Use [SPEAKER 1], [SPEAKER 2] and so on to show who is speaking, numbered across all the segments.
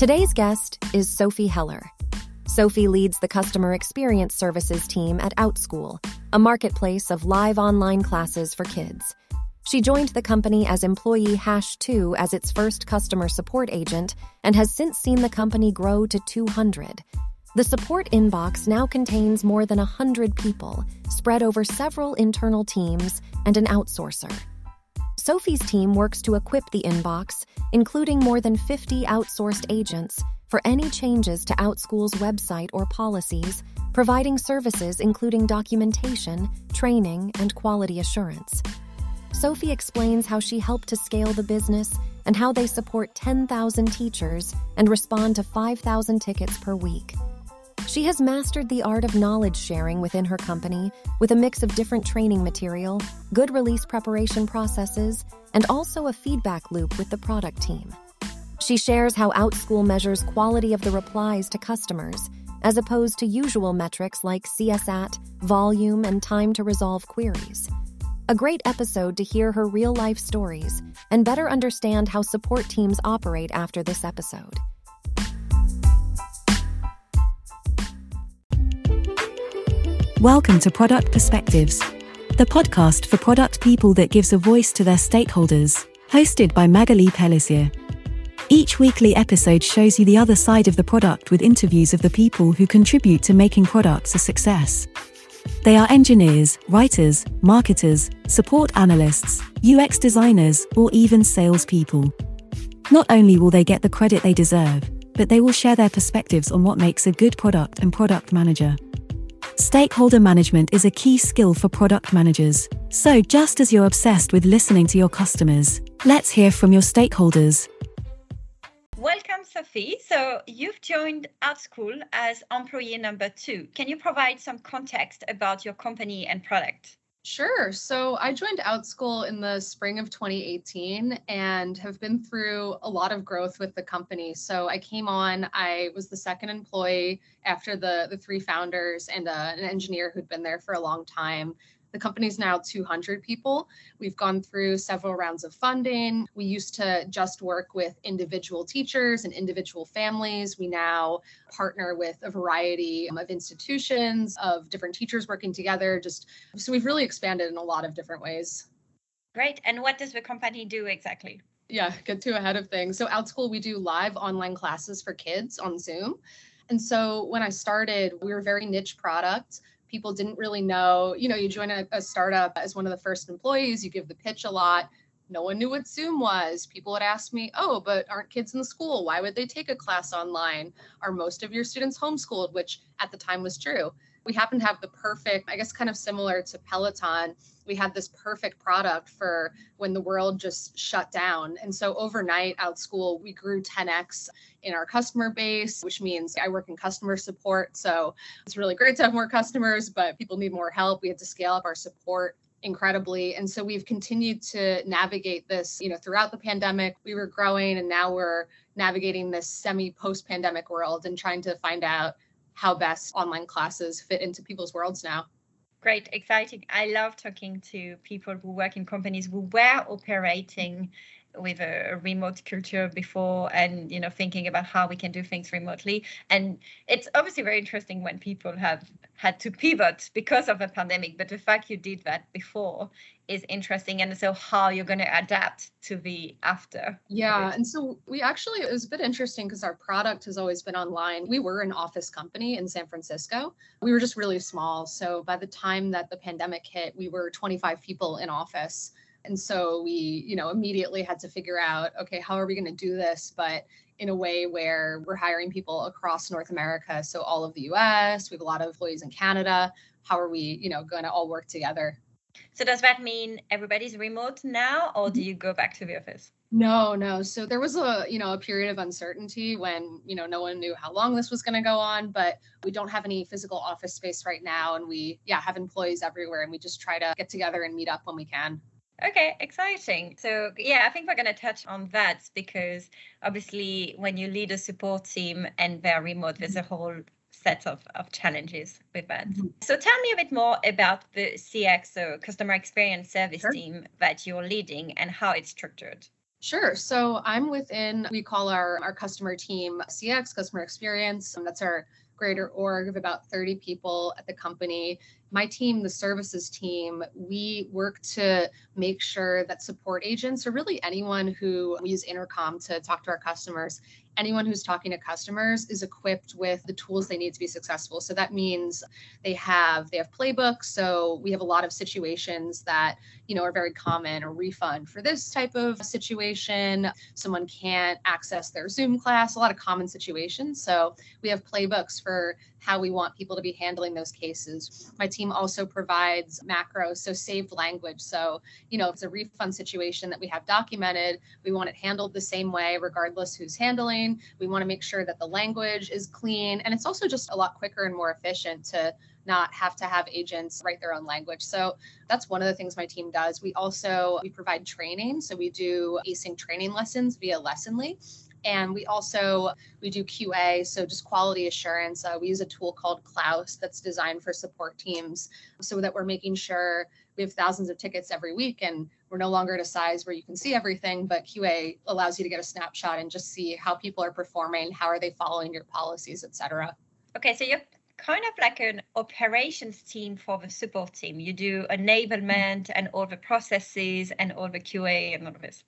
[SPEAKER 1] Today's guest is Sophie Heller. Sophie leads the customer experience services team at OutSchool, a marketplace of live online classes for kids. She joined the company as employee hash 2 as its first customer support agent and has since seen the company grow to 200. The support inbox now contains more than 100 people, spread over several internal teams and an outsourcer. Sophie's team works to equip the inbox, including more than 50 outsourced agents, for any changes to OutSchool's website or policies, providing services including documentation, training, and quality assurance. Sophie explains how she helped to scale the business and how they support 10,000 teachers and respond to 5,000 tickets per week. She has mastered the art of knowledge sharing within her company with a mix of different training material, good release preparation processes, and also a feedback loop with the product team. She shares how OutSchool measures quality of the replies to customers, as opposed to usual metrics like CSAT, volume, and time to resolve queries. A great episode to hear her real life stories and better understand how support teams operate after this episode.
[SPEAKER 2] Welcome to Product Perspectives, the podcast for product people that gives a voice to their stakeholders, hosted by Magali Pelissier. Each weekly episode shows you the other side of the product with interviews of the people who contribute to making products a success. They are engineers, writers, marketers, support analysts, UX designers, or even salespeople. Not only will they get the credit they deserve, but they will share their perspectives on what makes a good product and product manager. Stakeholder management is a key skill for product managers. So, just as you're obsessed with listening to your customers, let's hear from your stakeholders.
[SPEAKER 3] Welcome, Sophie. So, you've joined OutSchool as employee number two. Can you provide some context about your company and product?
[SPEAKER 4] Sure. So I joined OutSchool in the spring of 2018 and have been through a lot of growth with the company. So I came on, I was the second employee after the, the three founders and uh, an engineer who'd been there for a long time. The company's now 200 people. We've gone through several rounds of funding. We used to just work with individual teachers and individual families. We now partner with a variety of institutions, of different teachers working together. Just so we've really expanded in a lot of different ways.
[SPEAKER 3] Great. And what does the company do exactly?
[SPEAKER 4] Yeah, get too ahead of things. So, OutSchool, we do live online classes for kids on Zoom. And so when I started, we were a very niche product people didn't really know. You know you join a, a, startup as one of the first employees you give the pitch a lot. No one knew what zoom was. People would ask me oh but aren't kids in the school? Why would they take a class online? Are most of your students homeschooled? Which at the time was true we happen to have the perfect, I guess, kind of similar to Peloton. We had this perfect product for when the world just shut down. And so overnight, Outschool, we grew 10x in our customer base, which means I work in customer support. So it's really great to have more customers, but people need more help. We had to scale up our support incredibly and so we've continued to navigate this you know throughout the pandemic we were growing and now we're navigating this semi post pandemic world and trying to find out how best online classes fit into people's worlds now.
[SPEAKER 3] Great, exciting. I love talking to people who work in companies who were operating with a, a, remote culture before and you know thinking about how we can do things remotely. And it's obviously very interesting when people have had to pivot because of a pandemic but the fact you did that before is interesting. And so how you're going to adapt to the after.
[SPEAKER 4] Yeah and so we actually it was a bit interesting because our product has always been online. We were an office company in san francisco. We were just really small. So by the time that the pandemic hit we were 25 people in office and so we, you know, immediately had to figure out, okay, how are we going to do this? But in a way where we're hiring people across North America. So all of the US, we have a lot of employees in Canada. How are we, you know, going to all work together?
[SPEAKER 3] So does that mean everybody's remote now or do mm-hmm. you go back to the office?
[SPEAKER 4] No, no. So there was a, you know, a period of uncertainty when, you know, no one knew how long this was going to go on, but we don't have any physical office space right now and we yeah, have employees everywhere and we just try to get together and meet up when we can.
[SPEAKER 3] Okay, exciting. So, yeah, I think we're going to touch on that because obviously, when you lead a support team and they're remote, there's a whole set of, of challenges with that. Mm-hmm. So, tell me a bit more about the CX, so customer experience service sure. team that you're leading and how it's structured.
[SPEAKER 4] Sure. So I'm within, we call our, our customer team CX, customer experience. And that's our greater org of about 30 people at the company. My team, the services team, we work to make sure that support agents or really anyone who we use intercom to talk to our customers, anyone who's talking to customers is equipped with the tools they need to be successful. So that means they have they have playbooks. So we have a lot of situations that you know are very common. A refund for this type of situation, someone can't access their Zoom class. A lot of common situations. So we have playbooks for how we want people to be handling those cases. My team also provides macros, so saved language. So, you know, if it's a refund situation that we have documented, we want it handled the same way, regardless who's handling. We want to make sure that the language is clean. And it's also just a lot quicker and more efficient to not have to have agents write their own language. So that's one of the things my team does. We also we provide training. So we do async training lessons via Lessonly and we also we do qa so just quality assurance. Uh, we use a tool called klaus that's designed for support teams so that we're making sure we have thousands of tickets every week and we're no longer at a size where you can see everything but qa allows you to get a snapshot and just see how people are performing how are they following your policies etc
[SPEAKER 3] okay so you're kind of like an operations team for the support team. You do enablement and all the processes and all the qa and all of this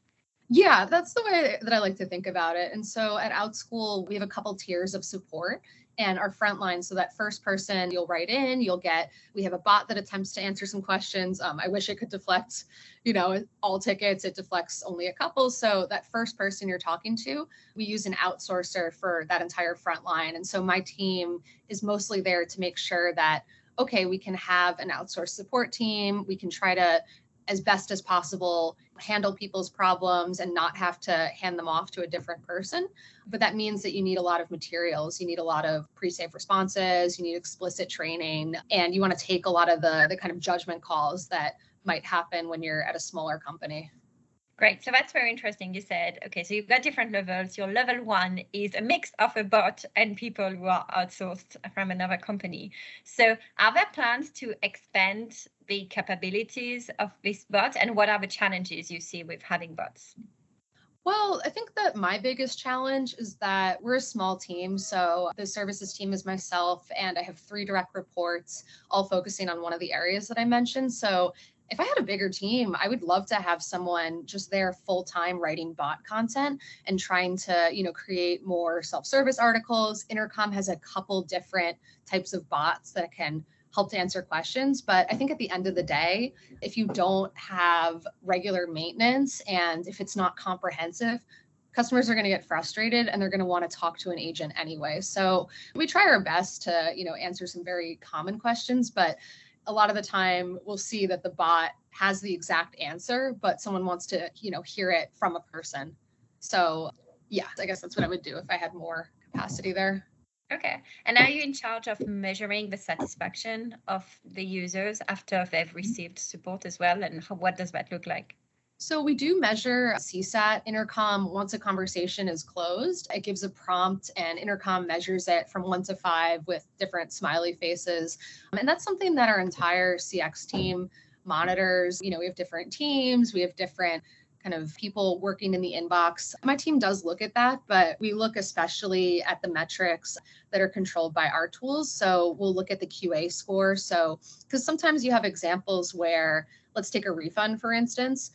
[SPEAKER 4] yeah, that's the way that I like to think about it. And so at Outschool, we have a couple tiers of support and our frontline. So that first person you'll write in, you'll get, we have a bot that attempts to answer some questions. Um, I wish it could deflect, you know, all tickets. It deflects only a couple. So that first person you're talking to, we use an outsourcer for that entire frontline. And so my team is mostly there to make sure that okay, we can have an outsourced support team. We can try to as best as possible handle people's problems and not have to hand them off to a different person. But that means that you need a lot of materials. You need a lot of pre-safe responses. You need explicit training. And you want to take a lot of the the kind of judgment calls that might happen when you're at a smaller company
[SPEAKER 3] Great. So that's very interesting. You said, okay, so you've got different levels. Your level one is a mix of a bot and people who are outsourced from another company. So are there plans to expand the capabilities of this bot and what are the challenges you see with having bots?
[SPEAKER 4] Well, I think that my biggest challenge is that we're a small team. So the services team is myself, and I have three direct reports, all focusing on one of the areas that I mentioned. So if I had a bigger team, I would love to have someone just there full time writing bot content and trying to, you know, create more self service articles. Intercom has a couple different types of bots that can help to answer questions. But I think at the end of the day, if you don't have regular maintenance and if it's not comprehensive, customers are going to get frustrated and they're going to want to talk to an agent anyway. So we try our best to, you know, answer some very common questions, but a lot of the time we'll see that the bot has the exact answer, but someone wants to, you know, hear it from a person. So yeah, I guess that's what I would do if I had more capacity there.
[SPEAKER 3] Okay. And are you in charge of measuring the satisfaction of the users after they've received support as well? And what does that look like?
[SPEAKER 4] So we do measure CSAT intercom once a conversation is closed. It gives a prompt and intercom measures it from one to five with different smiley faces. Um, and that's something that our entire CX team monitors. You know, we have different teams, we have different kind of people working in the inbox. My team does look at that, but we look especially at the metrics that are controlled by our tools. So we'll look at the QA score. So, because sometimes you have examples where, let's take a refund, for instance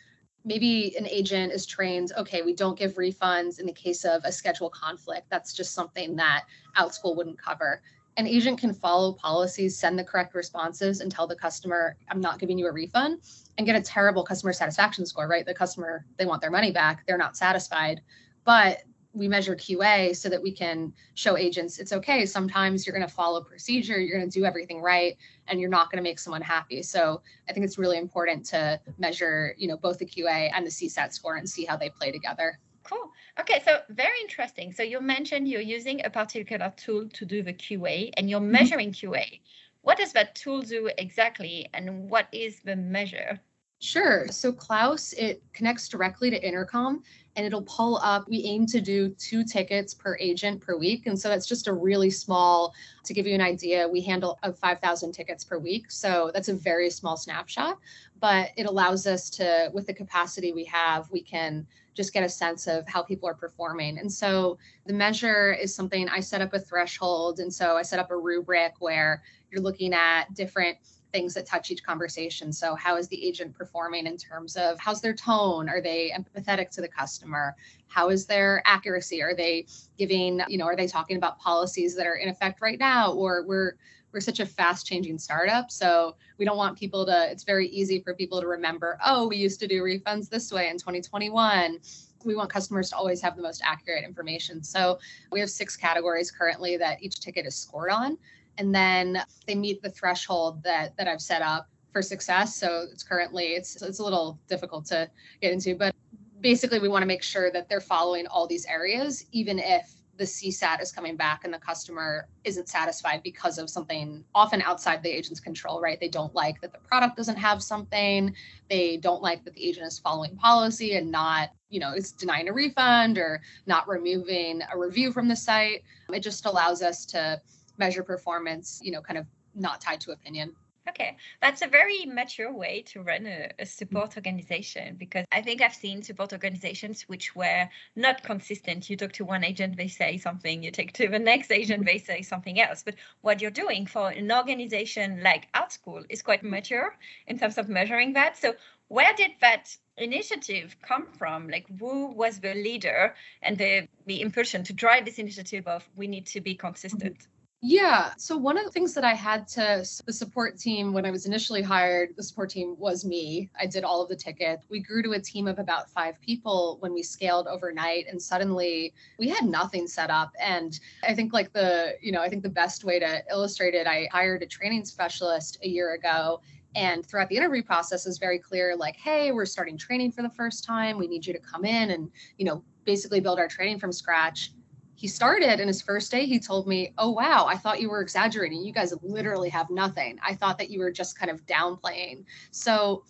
[SPEAKER 4] maybe an agent is trained okay we don't give refunds in the case of a schedule conflict. That's just something that outschool wouldn't cover. An agent can follow policies send the correct responses and tell the customer i'm not giving you a refund and get a terrible customer satisfaction score right? The customer they want their money back. They're not satisfied. But we measure QA so that we can show agents it's okay. Sometimes you're going to follow procedure, you're going to do everything right, and you're not going to make someone happy. So I think it's really important to measure, you know, both the QA and the CSAT score and see how they play together.
[SPEAKER 3] Cool. Okay, so very interesting. So you mentioned you're using a particular tool to do the QA and you're mm-hmm. measuring QA. What does that tool do exactly and what is the measure?
[SPEAKER 4] Sure. So Klaus, it connects directly to Intercom and it'll pull up. We aim to do two tickets per agent per week. And so that's just a really small, to give you an idea, we handle of 5,000 tickets per week. So that's a very small snapshot, but it allows us to, with the capacity we have, we can just get a sense of how people are performing. And so the measure is something I set up a threshold. And so I set up a rubric where you're looking at different things that touch each conversation. So, how is the agent performing in terms of how's their tone? Are they empathetic to the customer? How is their accuracy? Are they giving, you know, are they talking about policies that are in effect right now? Or we're we're such a fast changing startup. So we don't want people to, it's very easy for people to remember, oh, we used to do refunds this way in 2021 we want customers to always have the most accurate information. So we have six categories currently that each ticket is scored on and then they meet the threshold that that I've set up for success. So it's currently it's it's a little difficult to get into, but basically we want to make sure that they're following all these areas, even if the CSAT is coming back and the customer isn't satisfied because of something often outside the agent's control, right? They don't like that the product doesn't have something. They don't like that the agent is following policy and not, you know, is denying a refund or not removing a review from the site. It just allows us to measure performance, you know, kind of not tied to opinion.
[SPEAKER 3] Okay, that's a very mature way to run a, a, support organization because I think I've seen support organizations which were not consistent. You talk to one agent, they say something, you take to the next agent, they say something else. But what you're doing for an organization like Outschool is quite mature in terms of measuring that. So, where did that initiative come from? Like, who was the leader and the, the impulsion to drive this initiative of we need to be consistent? Mm-hmm.
[SPEAKER 4] Yeah. So one of the things that I had to the support team when I was initially hired, the support team was me. I did all of the tickets. We grew to a team of about 5 people when we scaled overnight and suddenly we had nothing set up and I think like the, you know, I think the best way to illustrate it, I hired a training specialist a year ago and throughout the interview process is very clear like hey we're starting training for the first time we need you to come in and you know basically build our training from scratch he started in his first day he told me oh wow i thought you were exaggerating. You guys literally have nothing. I thought that you were just kind of downplaying. So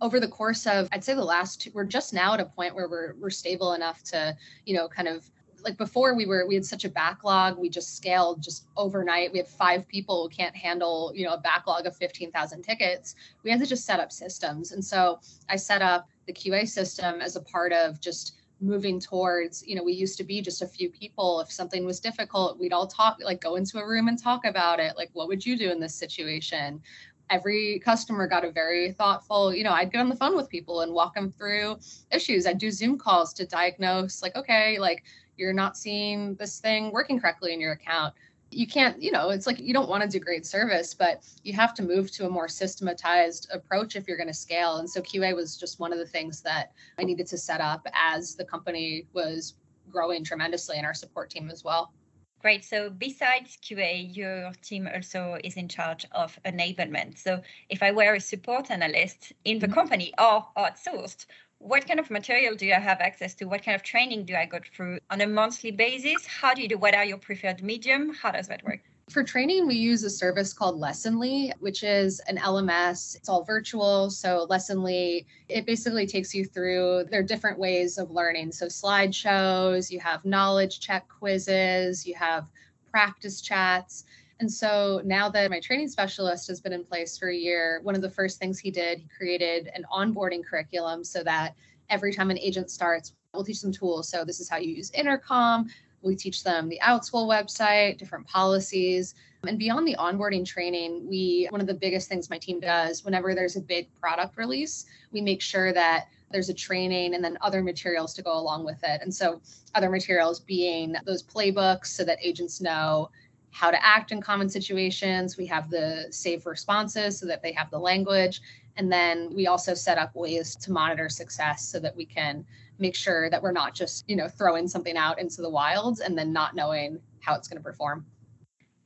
[SPEAKER 4] over the course of i'd say the last two, we're just now at a point where we're, we're stable enough to you know kind of like before we were we had such a backlog we just scaled just overnight. We had five people who can't handle you know a backlog of 15000 tickets. We had to just set up systems. And so i set up the qa system as a part of just moving towards you know we used to be just a few people. If something was difficult we'd all talk like go into a room and talk about it. Like what would you do in this situation? Every customer got a very thoughtful you know i'd get on the phone with people and walk them through issues. I'd do zoom calls to diagnose like okay like you're not seeing this thing working correctly in your account you can't, you know, it's like you don't want to degrade service, but you have to move to a more systematized approach if you're going to scale. And so QA was just one of the things that I needed to set up as the company was growing tremendously and our support team as well.
[SPEAKER 3] Great. So besides QA, your team also is in charge of enablement. So if I were a support analyst in the mm-hmm. company or outsourced, what kind of material do I have access to? What kind of training do I go through on a monthly basis? How do you do? What are your preferred medium? How does that work?
[SPEAKER 4] For training, we use a service called Lessonly, which is an LMS. It's all virtual. So, Lessonly, it basically takes you through there are different ways of learning. So, slideshows, you have knowledge check quizzes, you have practice chats. And so now that my training specialist has been in place for a year, one of the first things he did, he created an onboarding curriculum so that every time an agent starts, we'll teach them tools. So this is how you use intercom. We teach them the Outschool website, different policies. And beyond the onboarding training, we one of the biggest things my team does whenever there's a big product release, we make sure that there's a training and then other materials to go along with it. And so other materials being those playbooks so that agents know how to act in common situations. We have the safe responses so that they have the language. And then we also set up ways to monitor success so that we can make sure that we're not just, you know, throwing something out into the wilds and then not knowing how it's going to perform.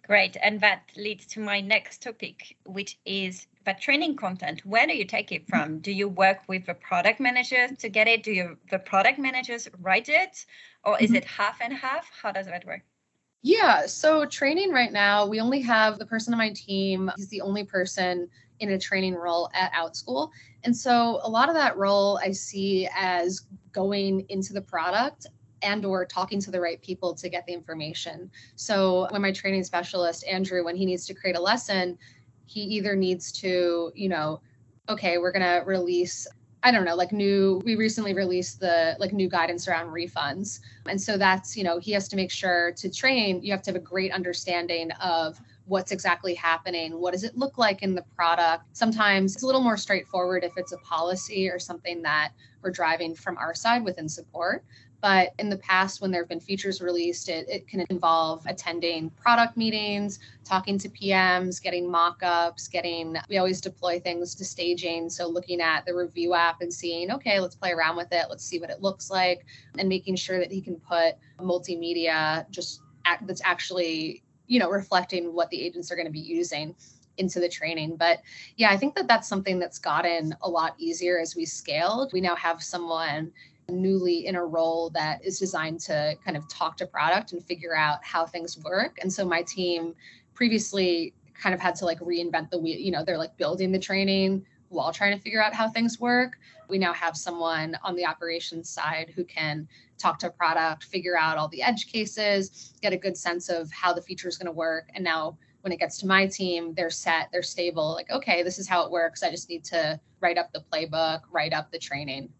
[SPEAKER 3] Great. And that leads to my next topic, which is that training content. Where do you take it from? Do you work with the product managers to get it? Do you the product managers write it? Or is mm-hmm. it half and half? How does that work?
[SPEAKER 4] Yeah. So training right now, we only have the person on my team. He's the only person in a training role at Outschool. And so a lot of that role I see as going into the product and or talking to the right people to get the information. So when my training specialist Andrew when he needs to create a lesson, he either needs to, you know, okay, we're going to release I don't know, like new, we recently released the like new guidance around refunds. And so that's, you know, he has to make sure to train, you have to have a great understanding of what's exactly happening. What does it look like in the product? Sometimes it's a little more straightforward if it's a policy or something that we're driving from our side within support. But in the past, when there have been features released, it, it can involve attending product meetings, talking to PMs, getting mock ups, getting, we always deploy things to staging. So looking at the review app and seeing, okay, let's play around with it, let's see what it looks like, and making sure that he can put multimedia just act, that's actually, you know, reflecting what the agents are going to be using into the training. But yeah, I think that that's something that's gotten a lot easier as we scaled. We now have someone newly in a role that is designed to kind of talk to product and figure out how things work. And so my team previously kind of had to like reinvent the wheel, you know, they're like building the training while trying to figure out how things work. We now have someone on the operations side who can talk to product, figure out all the edge cases, get a good sense of how the feature is going to work. And now when it gets to my team, they're set, they're stable. Like, okay, this is how it works. I just need to write up the playbook, write up the training.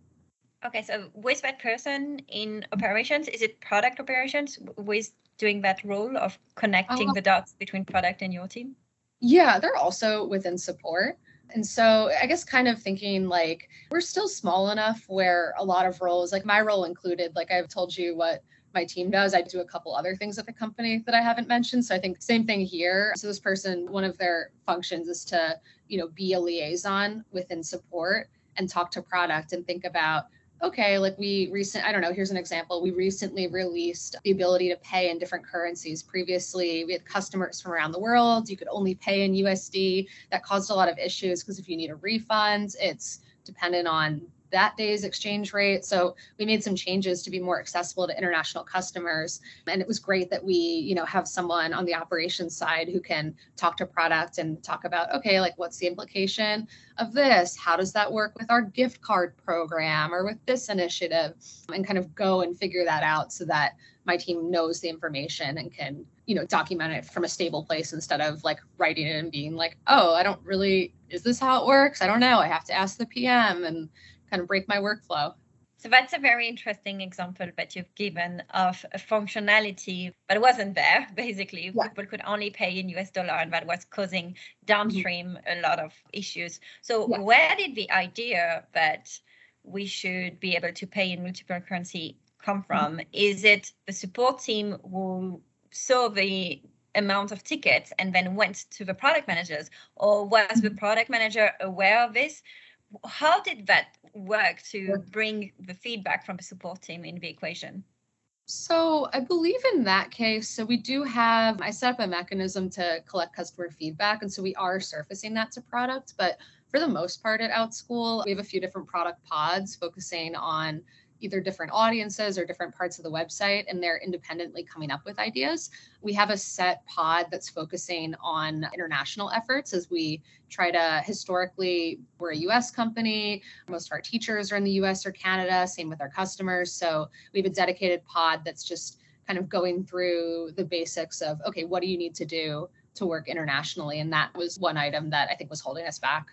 [SPEAKER 3] Okay, so with that person in operations, is it product operations with doing that role of connecting uh, the dots between product and your team?
[SPEAKER 4] Yeah, they're also within support. And so I guess kind of thinking like we're still small enough where a lot of roles, like my role included, like I've told you what my team does. I do a couple other things at the company that I haven't mentioned. So I think same thing here. So this person, one of their functions is to, you know, be a liaison within support and talk to product and think about okay, like we recent, I don't know, here's an example. We recently released the ability to pay in different currencies. Previously, we had customers from around the world. You could only pay in USD. That caused a lot of issues because if you need a refund, it's dependent on that day's exchange rate. So we made some changes to be more accessible to international customers. And it was great that we, you know, have someone on the operations side who can talk to product and talk about, okay, like what's the implication of this? How does that work with our gift card program or with this initiative? And kind of go and figure that out so that my team knows the information and can you know document it from a stable place instead of like writing it and being like oh i don't really is this how it works i don't know i have to ask the pm and kind of break my workflow.
[SPEAKER 3] So that's a very interesting example that you've given of a functionality that wasn't there. Basically, yeah. people could only pay in US dollar, and that was causing downstream mm-hmm. a lot of issues. So, yeah. where did the idea that we should be able to pay in multiple currency come mm-hmm. from? Mm-hmm. Is it the support team who saw the amount of tickets and then went to the product managers, or was mm-hmm. the product manager aware of this? How did that work to bring the feedback from the support team in the equation?
[SPEAKER 4] So I believe in that case, so we do have, I set up a mechanism to collect customer feedback. And so we are surfacing that to product. But for the most part at Outschool, we have a few different product pods focusing on either different audiences or different parts of the website and they're independently coming up with ideas. We have a set pod that's focusing on international efforts as we try to historically, we're a US company. Most of our teachers are in the US or Canada, same with our customers. So we have a dedicated pod that's just kind of going through the basics of okay, what do you need to do to work internationally? And that was one item that I think was holding us back.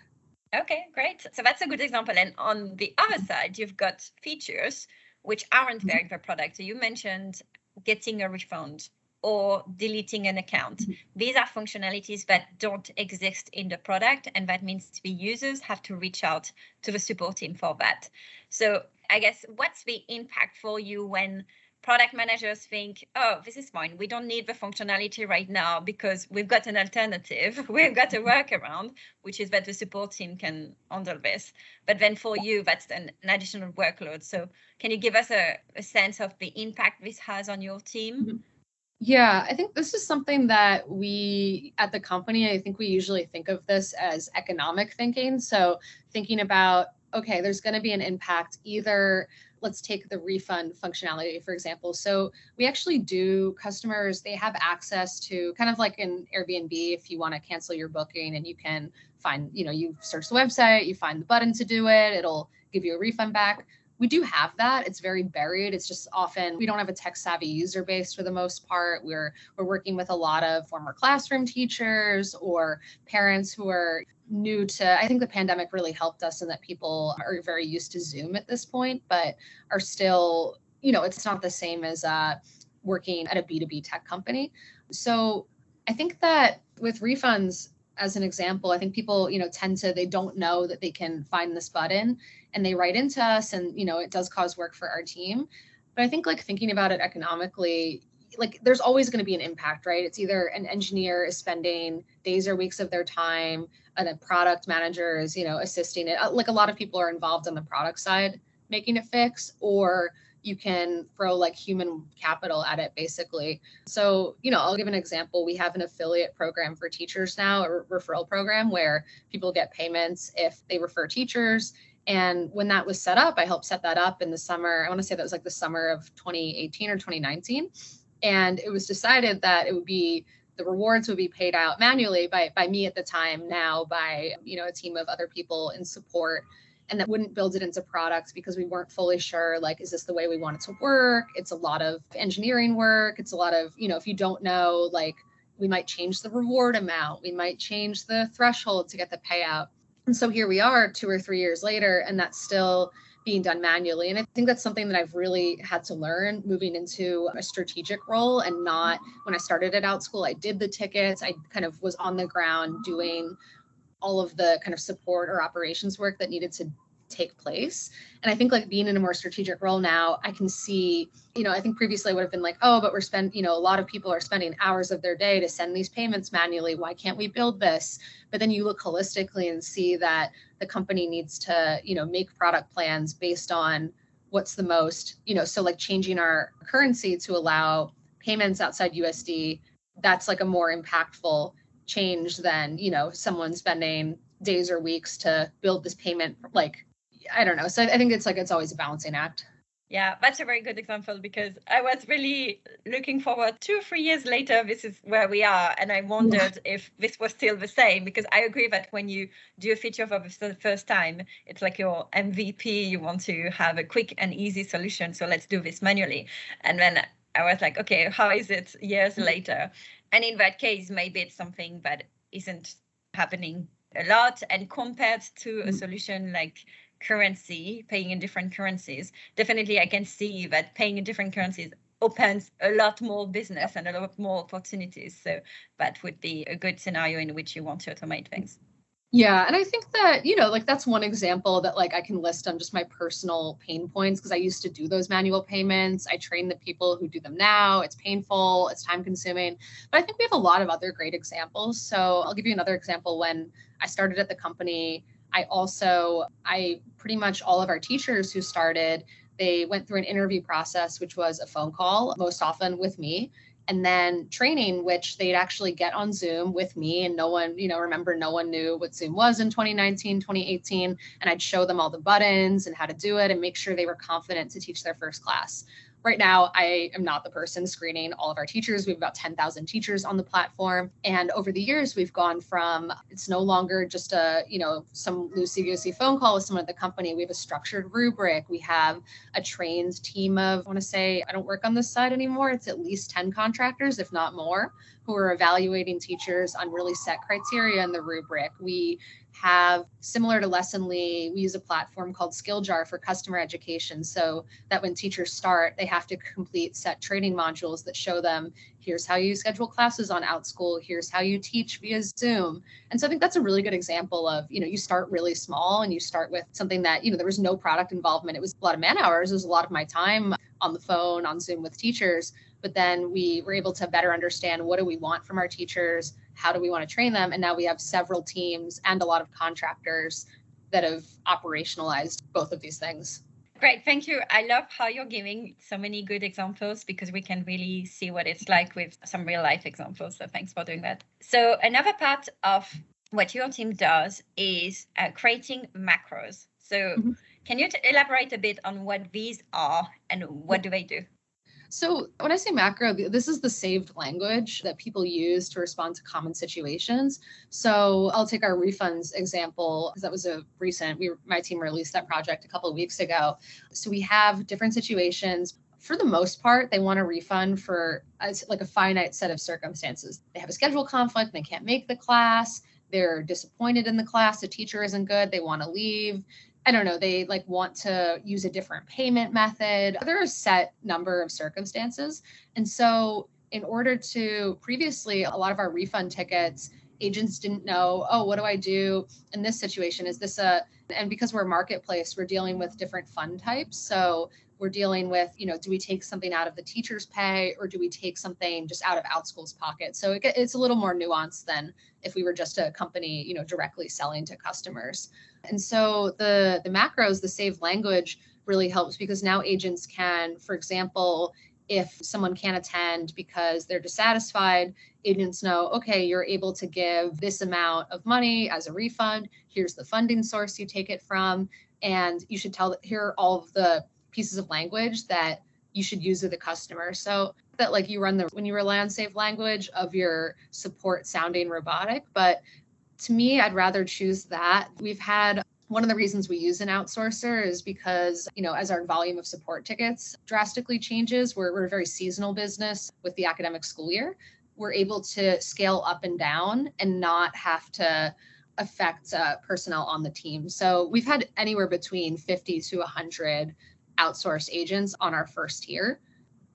[SPEAKER 3] Okay, great. So that's a good example. And on the other side, you've got features which aren't there in the product. So you mentioned getting a refund or deleting an account. Mm-hmm. These are functionalities that don't exist in the product, and that means the users have to reach out to the support team for that. So I guess what's the impact for you when product managers think, oh, this is fine. We don't need the functionality right now because we've got an alternative. We've got a workaround, which is that the support team can handle this. But then for you, that's an, an additional workload. So can you give us a, a, sense of the impact this has on your team? Mm-hmm.
[SPEAKER 4] Yeah, I think this is something that we at the company, I think we usually think of this as economic thinking. So thinking about, okay, there's going to be an impact either let's take the refund functionality for example so we actually do customers they have access to kind of like an airbnb if you want to cancel your booking and you can find, you know, you search the website, you find the button to do it, it'll give you a refund back. We do have that. It's very buried. It's just often we don't have a tech savvy user base for the most part. We're we're working with a lot of former classroom teachers or parents who are new to I think the pandemic really helped us in that people are very used to Zoom at this point, but are still, you know, it's not the same as uh working at a B2B tech company. So I think that with refunds, as an example, I think people, you know, tend to they don't know that they can find this button and they write into us and you know, it does cause work for our team. But I think like thinking about it economically, like there's always going to be an impact, right? It's either an engineer is spending days or weeks of their time and a product manager is, you know, assisting it. Uh, like a lot of people are involved on the product side making a fix or you can throw like human capital at it basically. So, you know, I'll give an example. We have an affiliate program for teachers now, a referral program where people get payments if they refer teachers. And when that was set up, I helped set that up in the summer. I want to say that was like the summer of 2018 or 2019. And it was decided that it would be the rewards would be paid out manually by by me at the time now by you know a team of other people in support and that wouldn't build it into products because we weren't fully sure like is this the way we want it to work it's a lot of engineering work it's a lot of you know if you don't know like we might change the reward amount we might change the threshold to get the payout and so here we are two or three years later and that's still being done manually. And i think that's something that i've really had to learn moving into a strategic role and not when i started at Outschool i did the tickets. I kind of was on the ground doing all of the kind of support or operations work that needed to take place. And I think like being in a more strategic role now, I can see, you know, I think previously I would have been like, oh, but we're spending, you know, a lot of people are spending hours of their day to send these payments manually. Why can't we build this? But then you look holistically and see that the company needs to, you know, make product plans based on what's the most, you know, so like changing our currency to allow payments outside USD, that's like a more impactful change than you know someone spending days or weeks to build this payment like i don't know so i think it's like it's always a balancing act
[SPEAKER 3] yeah, that's a very good example because I was really looking forward two or three years later. This is where we are. And I wondered if this was still the same because I agree that when you do a feature for the first time, it's like your MVP. You want to have a quick and easy solution. So let's do this manually. And then I was like, okay, how is it years mm-hmm. later? And in that case, maybe it's something that isn't happening a lot. And compared to a solution like currency, paying in different currencies, definitely I can see that paying in different currencies opens a lot more business and a lot more opportunities. So that would be a good scenario in which you want to automate things.
[SPEAKER 4] Yeah, and I think that, you know, like that's one example that like I can list on just my personal pain points because I used to do those manual payments. I train the people who do them now. It's painful, it's time consuming. But I think we have a lot of other great examples. So I'll give you another example when I started at the company, I also I pretty much all of our teachers who started they went through an interview process which was a phone call most often with me and then training which they'd actually get on zoom with me and no one you know remember no one knew what zoom was in 2019 2018 and i'd show them all the buttons and how to do it and make sure they were confident to teach their first class right now i am not the person screening all of our teachers. We have about 10,000 teachers on the platform. And over the years we've gone from it's no longer just a you know some loosey goosey phone call with someone at the company. We have a structured rubric. We have a trained team of i want to say i don't work on this side anymore. It's at least 10 contractors if not more who are evaluating teachers on really set criteria in the rubric. We have similar to Lessonly, we use a platform called SkillJar for customer education. So that when teachers start, they have to complete set training modules that show them here's how you schedule classes on Outschool, here's how you teach via Zoom. And so I think that's a really good example of, you know, you start really small and you start with something that, you know, there was no product involvement. It was a lot of man hours, it was a lot of my time on the phone, on Zoom with teachers. But then we were able to better understand what do we want from our teachers how do we want to train them? And now we have several teams and a lot of contractors that have operationalized both of these things.
[SPEAKER 3] Great, thank you. I love how you're giving so many good examples because we can really see what it's like with some real life examples. So thanks for doing that. So another part of what your team does is uh, creating macros. So mm-hmm. can you t- elaborate a bit on what these are and what do they do?
[SPEAKER 4] So, when I say macro, this is the saved language that people use to respond to common situations. So, I'll take our refunds example because that was a recent, we my team released that project a couple of weeks ago. So, we have different situations for the most part, they want a refund for like a finite set of circumstances. They have a schedule conflict, they can't make the class, they're disappointed in the class, the teacher isn't good, they want to leave. I don't know, they like want to use a different payment method. There are a set number of circumstances. And so, in order to previously, a lot of our refund tickets, agents didn't know, oh, what do I do in this situation? Is this a, and because we're a marketplace, we're dealing with different fund types. So we're dealing with, you know, do we take something out of the teacher's pay or do we take something just out of Outschool's pocket? So it, it's a little more nuanced than if we were just a company, you know, directly selling to customers. And so the the macros, the saved language really helps because now agents can, for example, if someone can't attend because they're dissatisfied, agents know, okay, you're able to give this amount of money as a refund. Here's the funding source you take it from. And you should tell, here are all of the pieces of language that you should use with the customer. So that like you run the when you rely on safe language of your support sounding robotic. But to me, I'd rather choose that. We've had one of the reasons we use an outsourcer is because, you know, as our volume of support tickets drastically changes, we're, we're a very seasonal business with the academic school year. We're able to scale up and down and not have to affect uh, personnel on the team. So we've had anywhere between 50 to 100 outsourced agents on our first year.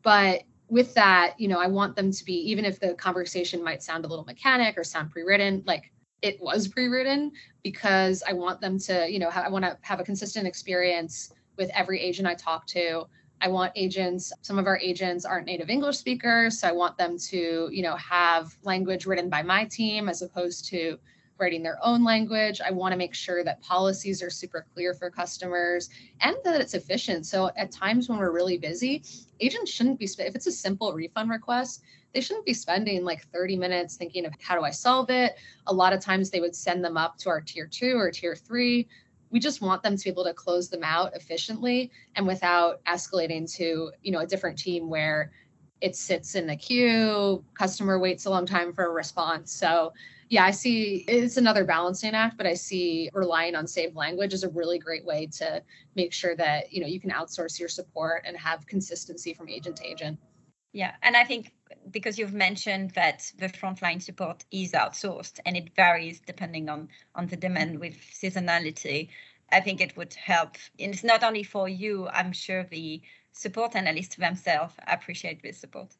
[SPEAKER 4] But with that, you know, I want them to be, even if the conversation might sound a little mechanic or sound pre written, like it was pre written, because I want them to, you know, ha- I want to have a consistent experience with every agent I talk to. I want agents, some of our agents aren't native English speakers. So I want them to, you know, have language written by my team as opposed to writing their own language. I want to make sure that policies are super clear for customers and that it's efficient. So at times when we're really busy, agents shouldn't be, if it's a simple refund request, they shouldn't be spending like 30 minutes thinking of how do I solve it. A lot of times they would send them up to our tier two or tier three. We just want them to be able to close them out efficiently and without escalating to, you know, a different team where it sits in the queue, customer waits a long time for a response. So yeah, I see it's another balancing act, but I see relying on saved language is a really great way to make sure that, you know, you can outsource your support and have consistency from agent to agent.
[SPEAKER 3] Yeah, and I think because you've mentioned that the frontline support is outsourced and it varies depending on on the demand with seasonality, I think it would help. And it's not only for you, I'm sure the support analysts themselves appreciate this support.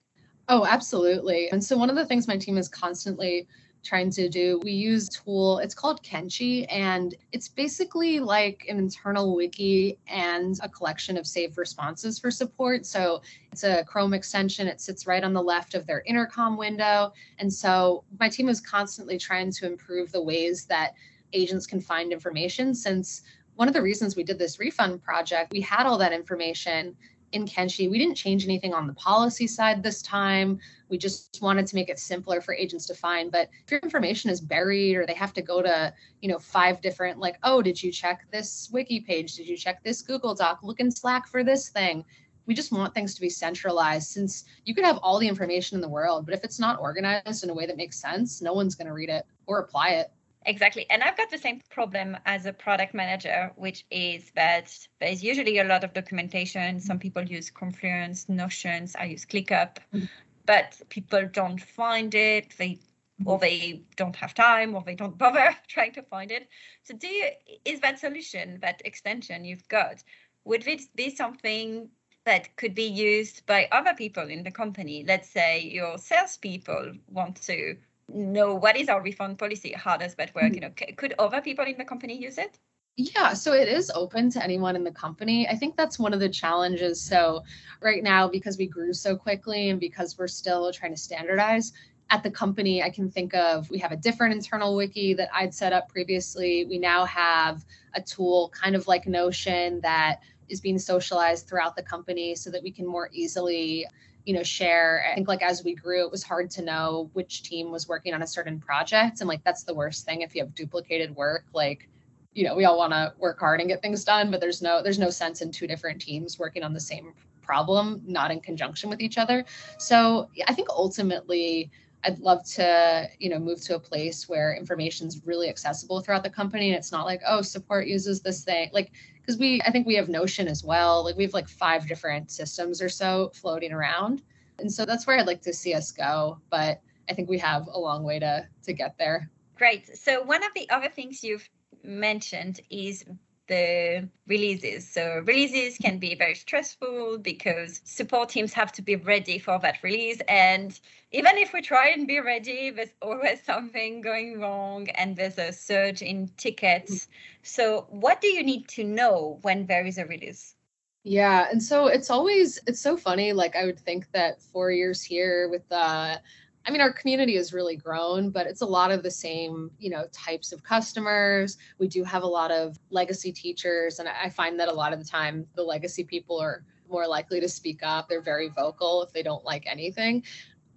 [SPEAKER 4] Oh, absolutely. And so one of the things my team is constantly trying to do. We use tool, it's called Kenchi, and it's basically like an internal wiki and a collection of saved responses for support. So it's a Chrome extension, it sits right on the left of their intercom window. And so my team is constantly trying to improve the ways that agents can find information since one of the reasons we did this refund project, we had all that information in Kenchi, We didn't change anything on the policy side this time. We just wanted to make it simpler for agents to find. But if your information is buried or they have to go to, you know, five different, like, oh, did you check this wiki page? Did you check this Google Doc? Look in Slack for this thing. We just want things to be centralized since you could have all the information in the world, but if it's not organized in a way that makes sense, no one's going to read it or apply it.
[SPEAKER 3] Exactly. And I've got the same problem as a product manager, which is that there's usually a lot of documentation. Some people use Confluence, Notions, I use ClickUp, mm-hmm. but people don't find it. They or they don't have time or they don't bother trying to find it. So do you, is that solution, that extension you've got, would it be something that could be used by other people in the company? Let's say your salespeople want to know what is our refund policy how does that work mm-hmm. you know c- could other people in the company use it
[SPEAKER 4] yeah, so it is open to anyone in the company. I think that's one of the challenges. So, right now, because we grew so quickly and because we're still trying to standardize, at the company, I can think of we have a different internal wiki that I'd set up previously. We now have a tool kind of like Notion that is being socialized throughout the company so that we can more easily you know share i think like as we grew it was hard to know which team was working on a certain project and like that's the worst thing if you have duplicated work like you know we all want to work hard and get things done but there's no there's no sense in two different teams working on the same problem, not in conjunction with each other. So I think ultimately I'd love to, you know, move to a place where information is really accessible throughout the company. And it's not like, oh, support uses this thing. Like, because we, I think we have Notion as well. Like we have like five different systems or so floating around. And so that's where I'd like to see us go. But I think we have a long way to to get there.
[SPEAKER 3] Great. So one of the other things you've mentioned is the releases. So releases can be very stressful because support teams have to be ready for that release. And even if we try and be ready, there's always something going wrong and there's a surge in tickets. So what do you need to know when there is a release?
[SPEAKER 4] Yeah, and so it's always it's so funny. Like I would think that four years here with the I mean, our community has really grown, but it's a lot of the same, you know, types of customers. We do have a lot of legacy teachers, and I find that a lot of the time the legacy people are more likely to speak up. They're very vocal if they don't like anything.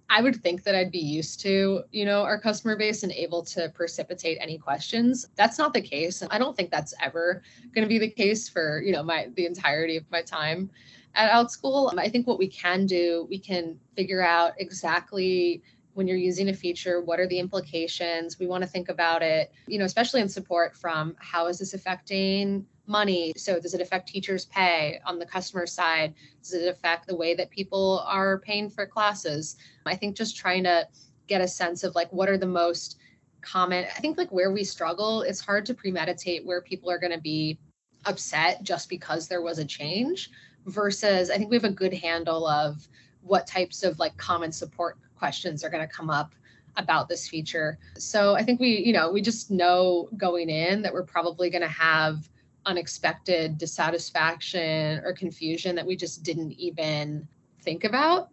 [SPEAKER 4] I would think that I'd be used to, you know, our customer base and able to precipitate any questions. That's not the case. And I don't think that's ever going to be the case for, you know, my the entirety of my time at Outschool. I think what we can do, we can figure out exactly when you're using a feature what are the implications? We want to think about it you know especially in support from how is this affecting money? So does it affect teachers pay on the customer side? Does it affect the way that people are paying for classes? I think just trying to get a sense of like what are the most common i think like where we struggle it's hard to premeditate where people are going to be upset just because there was a change versus i think we have a good handle of what types of like common support questions are going to come up about this feature. So I think we, you know, we just know going in that we're probably going to have unexpected dissatisfaction or confusion that we just didn't even think about.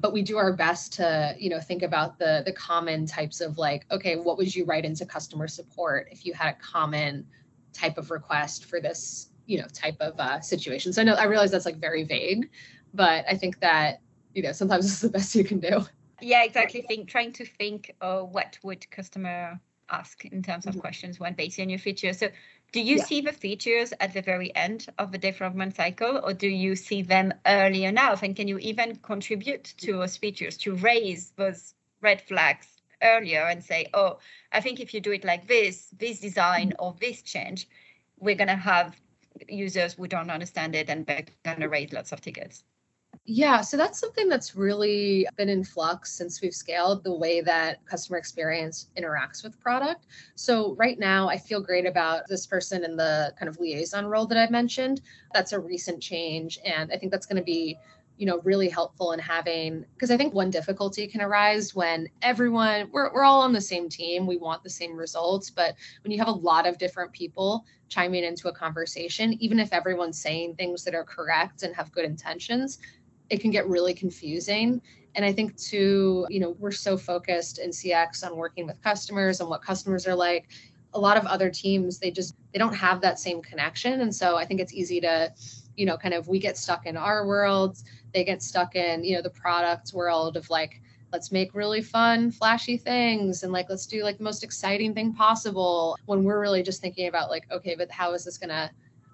[SPEAKER 4] But we do our best to you know think about the the common types of like okay what would you write into customer support if you had a common type of request for this you know type of uh, situation? So i know i realize that's like very vague but i think that you know sometimes it's the best you can do
[SPEAKER 3] yeah exactly think trying to think uh, what would customer ask in terms of mm-hmm. questions when based on your feature so do you yeah. see the features at the very end of the development cycle or do you see them early enough and can you even contribute to those features to raise those red flags earlier and say oh i think if you do it like this this design mm-hmm. or this change we're going to have users who don't understand it and they're going to raise lots of tickets
[SPEAKER 4] yeah, so that's something that's really been in flux since we've scaled the way that customer experience interacts with product. So, right now, I feel great about this person in the kind of liaison role that I mentioned. That's a recent change. And I think that's going to be you know really helpful in having because i think one difficulty can arise when everyone we're, we're all on the same team we want the same results but when you have a lot of different people chiming into a conversation even if everyone's saying things that are correct and have good intentions it can get really confusing. And I think too, you know, we're so focused in CX on working with customers and what customers are like. A lot of other teams, they just they don't have that same connection. And so I think it's easy to, you know, kind of we get stuck in our worlds, they get stuck in, you know, the product world of like, let's make really fun, flashy things and like let's do like the most exciting thing possible when we're really just thinking about like, okay, but how is this gonna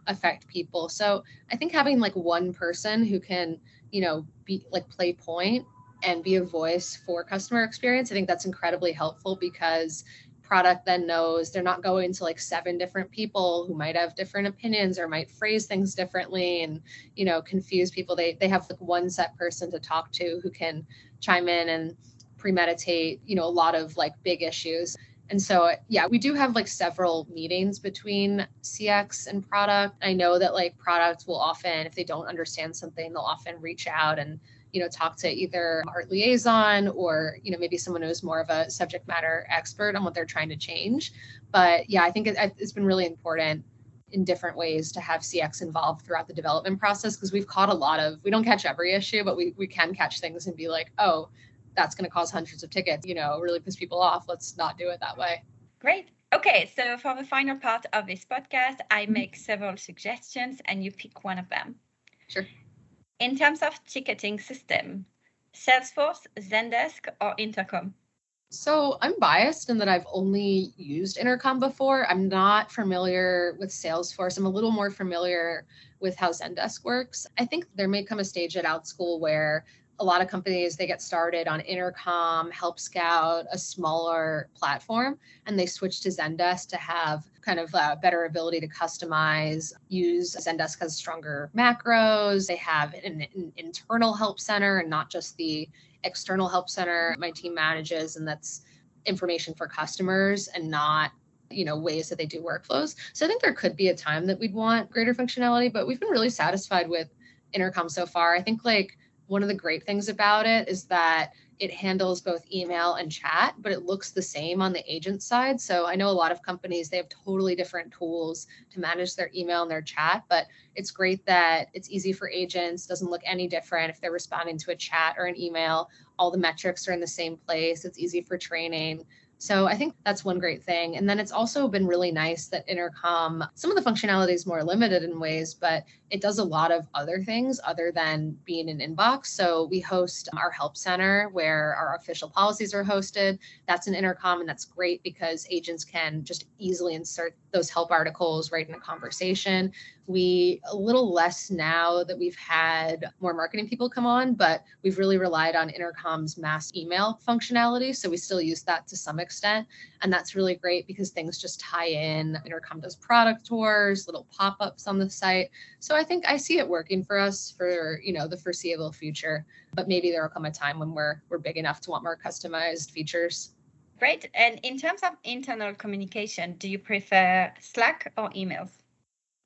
[SPEAKER 4] affect people? So I think having like one person who can you know, be like play point and be a voice for customer experience. I think that's incredibly helpful because product then knows they're not going to like seven different people who might have different opinions or might phrase things differently and you know confuse people they they have like one set person to talk to who can chime in and premeditate you know a lot of like big issues and so, yeah, we do have like several meetings between CX and product. I know that like product will often, if they don't understand something, they'll often reach out and, you know, talk to either our liaison or, you know, maybe someone who's more of a subject matter expert on what they're trying to change. But yeah, I think it, it's been really important in different ways to have CX involved throughout the development process because we've caught a lot of, we don't catch every issue, but we, we can catch things and be like, oh, that's going to cause hundreds of tickets, you know, really piss people off. Let's not do it that way.
[SPEAKER 3] Great. Okay, so for the final part of this podcast, I mm-hmm. make several suggestions and you pick one of them.
[SPEAKER 4] Sure.
[SPEAKER 3] In terms of ticketing system, Salesforce, Zendesk, or Intercom?
[SPEAKER 4] So I'm biased in that I've only used Intercom before. I'm not familiar with Salesforce. I'm a little more familiar with how Zendesk works. I think there may come a stage at Outschool where a lot of companies they get started on Intercom, Help Scout, a smaller platform, and they switch to Zendesk to have kind of a better ability to customize. Use Zendesk has stronger macros. They have an, an internal help center and not just the external help center my team manages, and that's information for customers and not you know ways that they do workflows so i think there could be a time that we'd want greater functionality but we've been really satisfied with intercom so far i think like one of the great things about it is that it handles both email and chat, but it looks the same on the agent side. So I know a lot of companies, they have totally different tools to manage their email and their chat, but it's great that it's easy for agents, doesn't look any different if they're responding to a chat or an email. All the metrics are in the same place. It's easy for training. So I think that's one great thing. And then it's also been really nice that Intercom, some of the functionality is more limited in ways, but it does a lot of other things other than being an inbox. So we host our help center where our official policies are hosted. That's an Intercom, and that's great because agents can just easily insert those help articles right in a conversation. We a little less now that we've had more marketing people come on, but we've really relied on Intercom's mass email functionality. So we still use that to some extent. And that's really great because things just tie in. Intercom does product tours, little pop-ups on the site. So I think I see it working for us for, you know, the foreseeable future. But maybe there will come a time when we're we're big enough to want more customized features.
[SPEAKER 3] Great. And in terms of internal communication, do you prefer Slack or emails?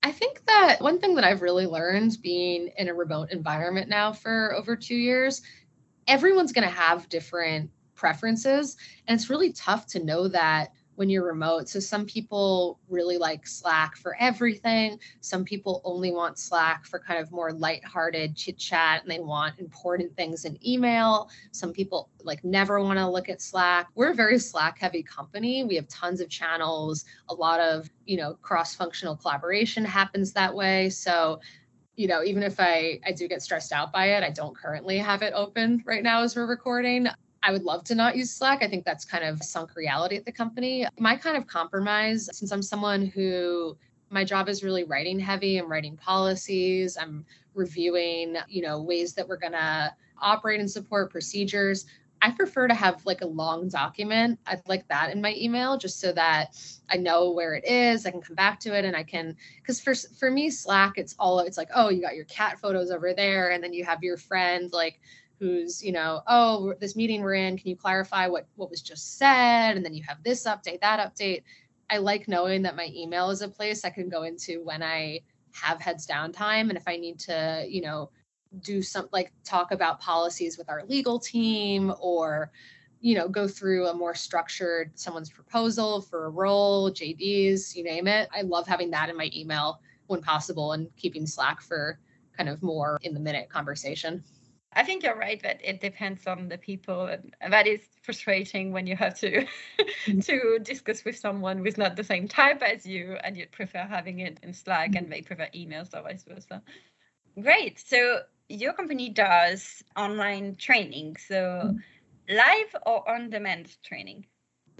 [SPEAKER 4] I think that one thing that I've really learned being in a remote environment now for over two years, everyone's going to have different preferences. And it's really tough to know that when you're remote. So some people really like Slack for everything. Some people only want Slack for kind of more lighthearted chit chat and they want important things in email. Some people like never want to look at Slack. We're a very Slack heavy company. We have tons of channels, a lot of, you know, cross-functional collaboration happens that way. So you know, even if I I do get stressed out by it, I don't currently have it open right now as we're recording. I would love to not use Slack. I think that's kind of sunk reality at the company. My kind of compromise, since I'm someone who my job is really writing heavy, I'm writing policies, I'm reviewing, you know, ways that we're going to operate and support procedures. I prefer to have like a long document. I'd like that in my email just so that I know where it is. I can come back to it and I can because for for me Slack it's all it's like oh you got your cat photos over there and then you have your friend like who's you know oh this meeting we're in can you clarify what what was just said? And then you have this update that update. I like knowing that my email is a place i can go into when i have heads down time. And if i need to you know do some like talk about policies with our legal team or you know go through a more structured someone's proposal for a role jd's you name it. I love having that in my email when possible and keeping slack for kind of more in the minute conversation
[SPEAKER 3] I think you're right that it depends on the people, and that is frustrating when you have to mm. to discuss with someone who's not the same type as you, and you'd prefer having it in Slack, and they prefer emails or vice versa. Great. So your company does online training, so mm. live or on-demand training?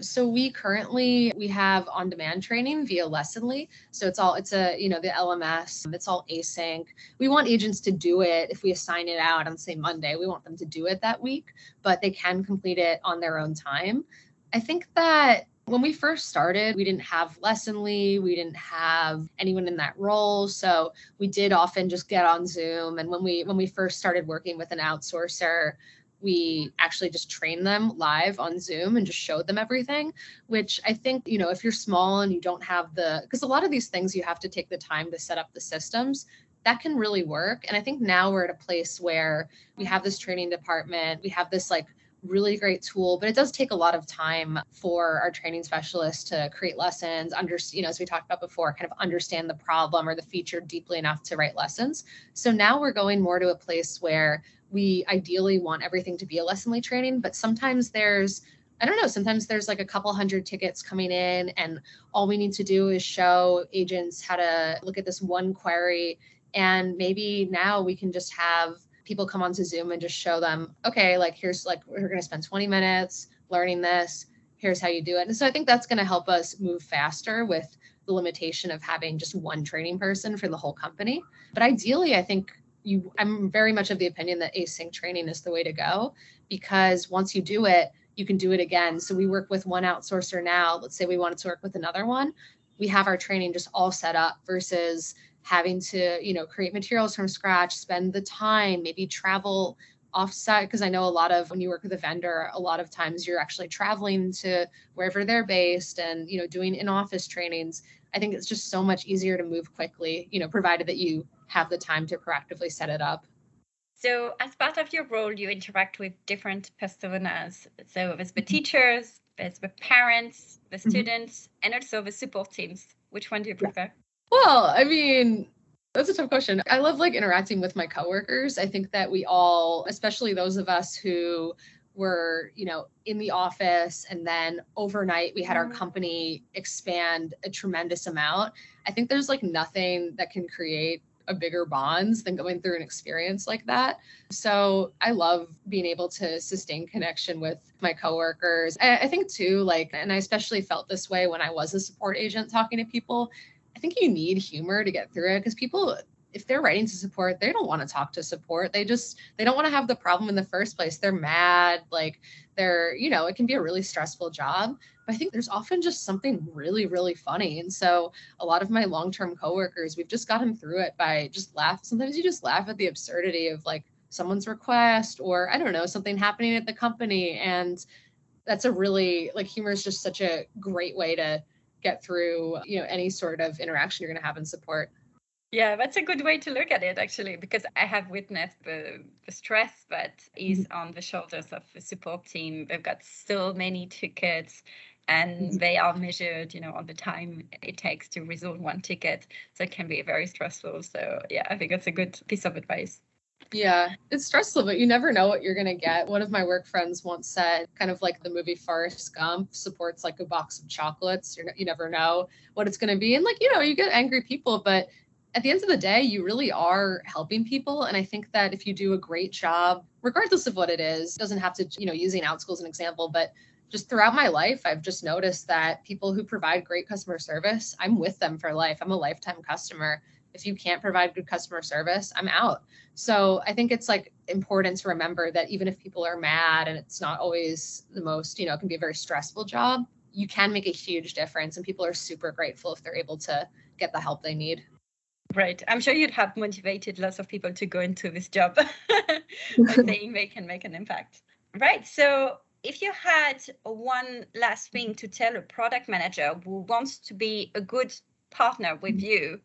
[SPEAKER 4] So we currently we have on-demand training via Lessonly. So it's all it's a you know the LMS. It's all async. We want agents to do it if we assign it out on say Monday. We want them to do it that week, but they can complete it on their own time. I think that when we first started, we didn't have Lessonly, we didn't have anyone in that role, so we did often just get on Zoom. And when we when we first started working with an outsourcer, we actually just train them live on Zoom and just showed them everything, which I think, you know, if you're small and you don't have the, because a lot of these things you have to take the time to set up the systems, that can really work. And I think now we're at a place where we have this training department, we have this like really great tool but it does take a lot of time for our training specialists to create lessons under you know as we talked about before kind of understand the problem or the feature deeply enough to write lessons so now we're going more to a place where we ideally want everything to be a lessonly training, but sometimes there's I don't know, sometimes there's like a couple hundred tickets coming in, and all we need to do is show agents how to look at this one query. And maybe now we can just have people come onto Zoom and just show them, okay, like here's like we're going to spend 20 minutes, learning this. Here's how you do it. And so I think that's going to help us move faster with the limitation of having just one training person for the whole company. But ideally, I think you I'm very much of the opinion that async training is the way to go because once you do it, you can do it again. So we work with one outsourcer now. Let's say we wanted to work with another one. We have our training just all set up versus having to, you know, create materials from scratch, spend the time, maybe travel offsite because I know a lot of when you work with a vendor, a lot of times you're actually traveling to wherever they're based and you know doing in-office trainings. I think it's just so much easier to move quickly, you know, provided that you have the time to proactively set it up.
[SPEAKER 3] So, as part of your role, you interact with different personas. So, with the mm-hmm. teachers, with the parents, the mm-hmm. students, mm-hmm. and also the support teams. Which one do you prefer?
[SPEAKER 4] Well, I mean, that's a tough question. I love like interacting with my coworkers. I think that we all, especially those of us who were, you know, in the office and then overnight we had our mm-hmm. company expand a tremendous amount. I think there's like nothing that can create a bigger bonds than going through an experience like that. So I love being able to sustain connection with my coworkers. I, I think too, like, and I especially felt this way when I was a support agent talking to people. I think you need humor to get through it because people if they're writing to support they don't want to talk to support. They just they don't want to have the problem in the first place. They're mad like they're you know it can be a really stressful job. But i think there's often just something really really funny. And so a lot of my long-term coworkers we've just gotten through it by just laugh sometimes you just laugh at the absurdity of like someone's request or i don't know something happening at the company. And that's a really like humor is just such a great way to get through you know any sort of interaction you're going to have in support
[SPEAKER 3] yeah, that's a good way to look at it, actually, because I have witnessed the, the stress that is mm-hmm. on the shoulders of the support team. They've got so many tickets and mm-hmm. they are measured, you know, on the time it takes to resolve one ticket. So it can be very stressful. So, yeah, I think that's a good piece of advice.
[SPEAKER 4] Yeah, it's stressful, but you never know what you're going to get. One of my work friends once said, kind of like the movie Forrest Gump supports like a box of chocolates. You're, you never know what it's going to be. And like, you know, you get angry people, but at the end of the day, you really are helping people. And I think that if you do a great job, regardless of what it is, doesn't have to, you know, using Outschool as an example, but just throughout my life, I've just noticed that people who provide great customer service, I'm with them for life. I'm a lifetime customer. If you can't provide good customer service, I'm out. So I think it's like important to remember that even if people are mad and it's not always the most, you know, it can be a very stressful job, you can make a huge difference. And people are super grateful if they're able to get the help they need.
[SPEAKER 3] Right. I'm sure you'd have motivated lots of people to go into this job by saying they can make an impact. Right. So if you had one last thing to tell a product manager who wants to be a good partner with mm-hmm. you,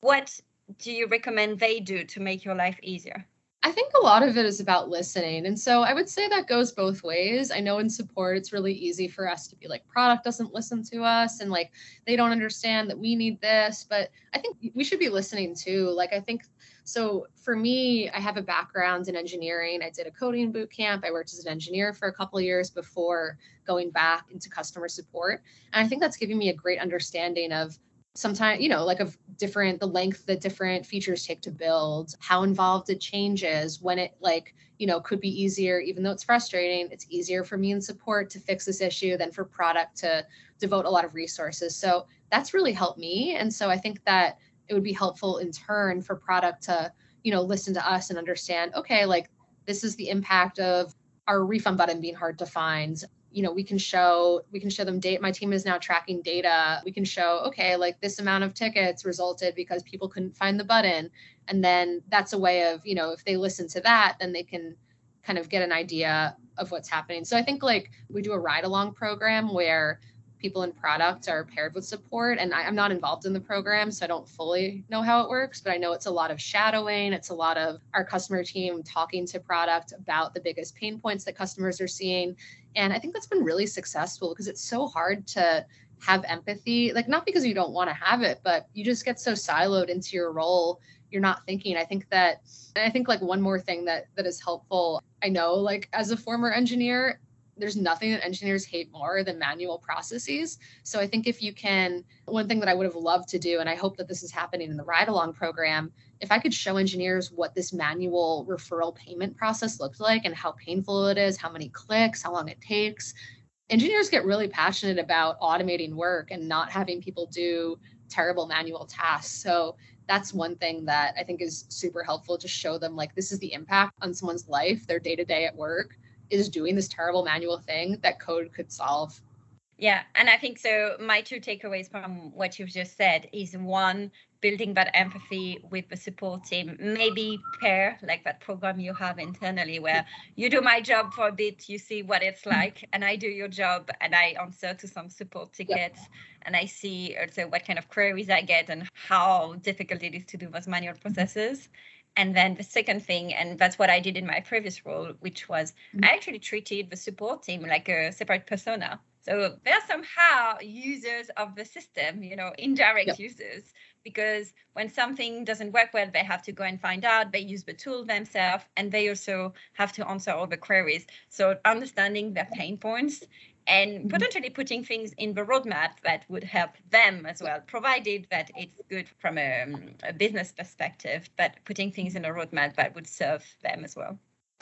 [SPEAKER 3] what do you recommend they do to make your life easier?
[SPEAKER 4] I think a lot of it is about listening. And so I would say that goes both ways. I know in support, it's really easy for us to be like, product doesn't listen to us and like they don't understand that we need this. But I think we should be listening too. Like, I think so for me, I have a background in engineering. I did a coding boot camp. I worked as an engineer for a couple of years before going back into customer support. And I think that's giving me a great understanding of sometimes you know like of different the length that different features take to build how involved it changes when it like you know could be easier even though it's frustrating it's easier for me and support to fix this issue than for product to devote a lot of resources. So that's really helped me. And so i think that it would be helpful in turn for product to you know listen to us and understand okay like this is the impact of our refund button being hard to find you know we can show we can show them date my team is now tracking data. We can show okay like this amount of tickets resulted because people couldn't find the button. And then that's a way of you know if they listen to that then they can kind of get an idea of what's happening. So i think like we do a ride along program where people in product are paired with support. And I, am not involved in the program so i don't fully know how it works but i know it's a lot of shadowing. It's a lot of our customer team talking to product about the biggest pain points that customers are seeing and i think that's been really successful because it's so hard to have empathy like not because you don't want to have it but you just get so siloed into your role you're not thinking i think that and i think like one more thing that that is helpful i know like as a former engineer there's nothing that engineers hate more than manual processes. So I think if you can, one thing that I would have loved to do, and I hope that this is happening in the ride along program, if I could show engineers what this manual referral payment process looked like and how painful it is, how many clicks, how long it takes, engineers get really passionate about automating work and not having people do terrible manual tasks. So that's one thing that I think is super helpful to show them like this is the impact on someone's life, their day to day at work is doing this terrible manual thing that code could solve.
[SPEAKER 3] Yeah, and I think so. My two takeaways from what you've just said is one, building that empathy with the support team, maybe pair like that program you have internally where you do my job for a bit, you see what it's like, and I do your job and I answer to some support tickets yep. and I see also what kind of queries I get and how difficult it is to do those manual processes. And then the second thing, and that's what I did in my previous role, which was mm-hmm. I actually treated the support team like a separate persona. So they're somehow users of the system, you know, indirect yep. users, because when something doesn't work well, they have to go and find out. They use the tool themselves, and they also have to answer all the queries. So understanding their pain points and mm-hmm. potentially putting things in the roadmap that would help them as well, provided that it's good from a, a business perspective, but putting things in a roadmap that would serve them as well.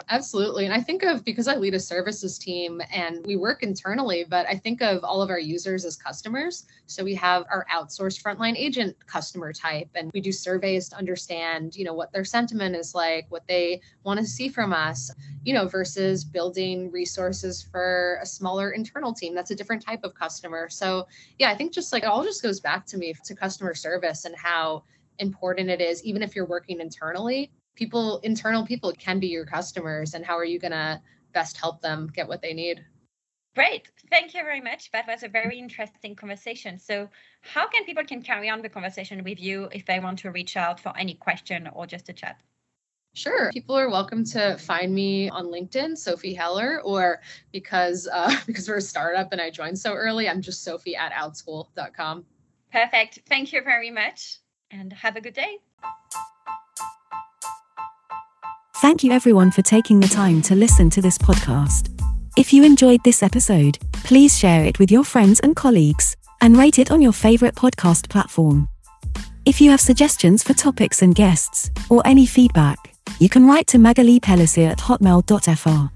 [SPEAKER 4] Absolutely. And I think of because I lead a services team and we work internally, but I think of all of our users as customers. So we have our outsourced frontline agent customer type and we do surveys to understand, you know, what their sentiment is like, what they want to see from us, you know, versus building resources for a smaller internal team. That's a different type of customer. So yeah, I think just like it all just goes back to me to customer service and how important it is, even if you're working internally, people internal people can be your customers and how are you going to best help them get what they need
[SPEAKER 3] great thank you very much that was a very interesting conversation so how can people can carry on the conversation with you if they want to reach out for any question or just a chat
[SPEAKER 4] Sure. People are welcome to find me on LinkedIn, Sophie Heller, or because uh, because we're a startup and I joined so early, I'm just Sophie at outschool.com.
[SPEAKER 3] Perfect. Thank you very much and have a good day.
[SPEAKER 2] Thank you everyone for taking the time to listen to this podcast. If you enjoyed this episode, please share it with your friends and colleagues and rate it on your favorite podcast platform. If you have suggestions for topics and guests, or any feedback, you can write to Magali Pellissier at hotmail.fr.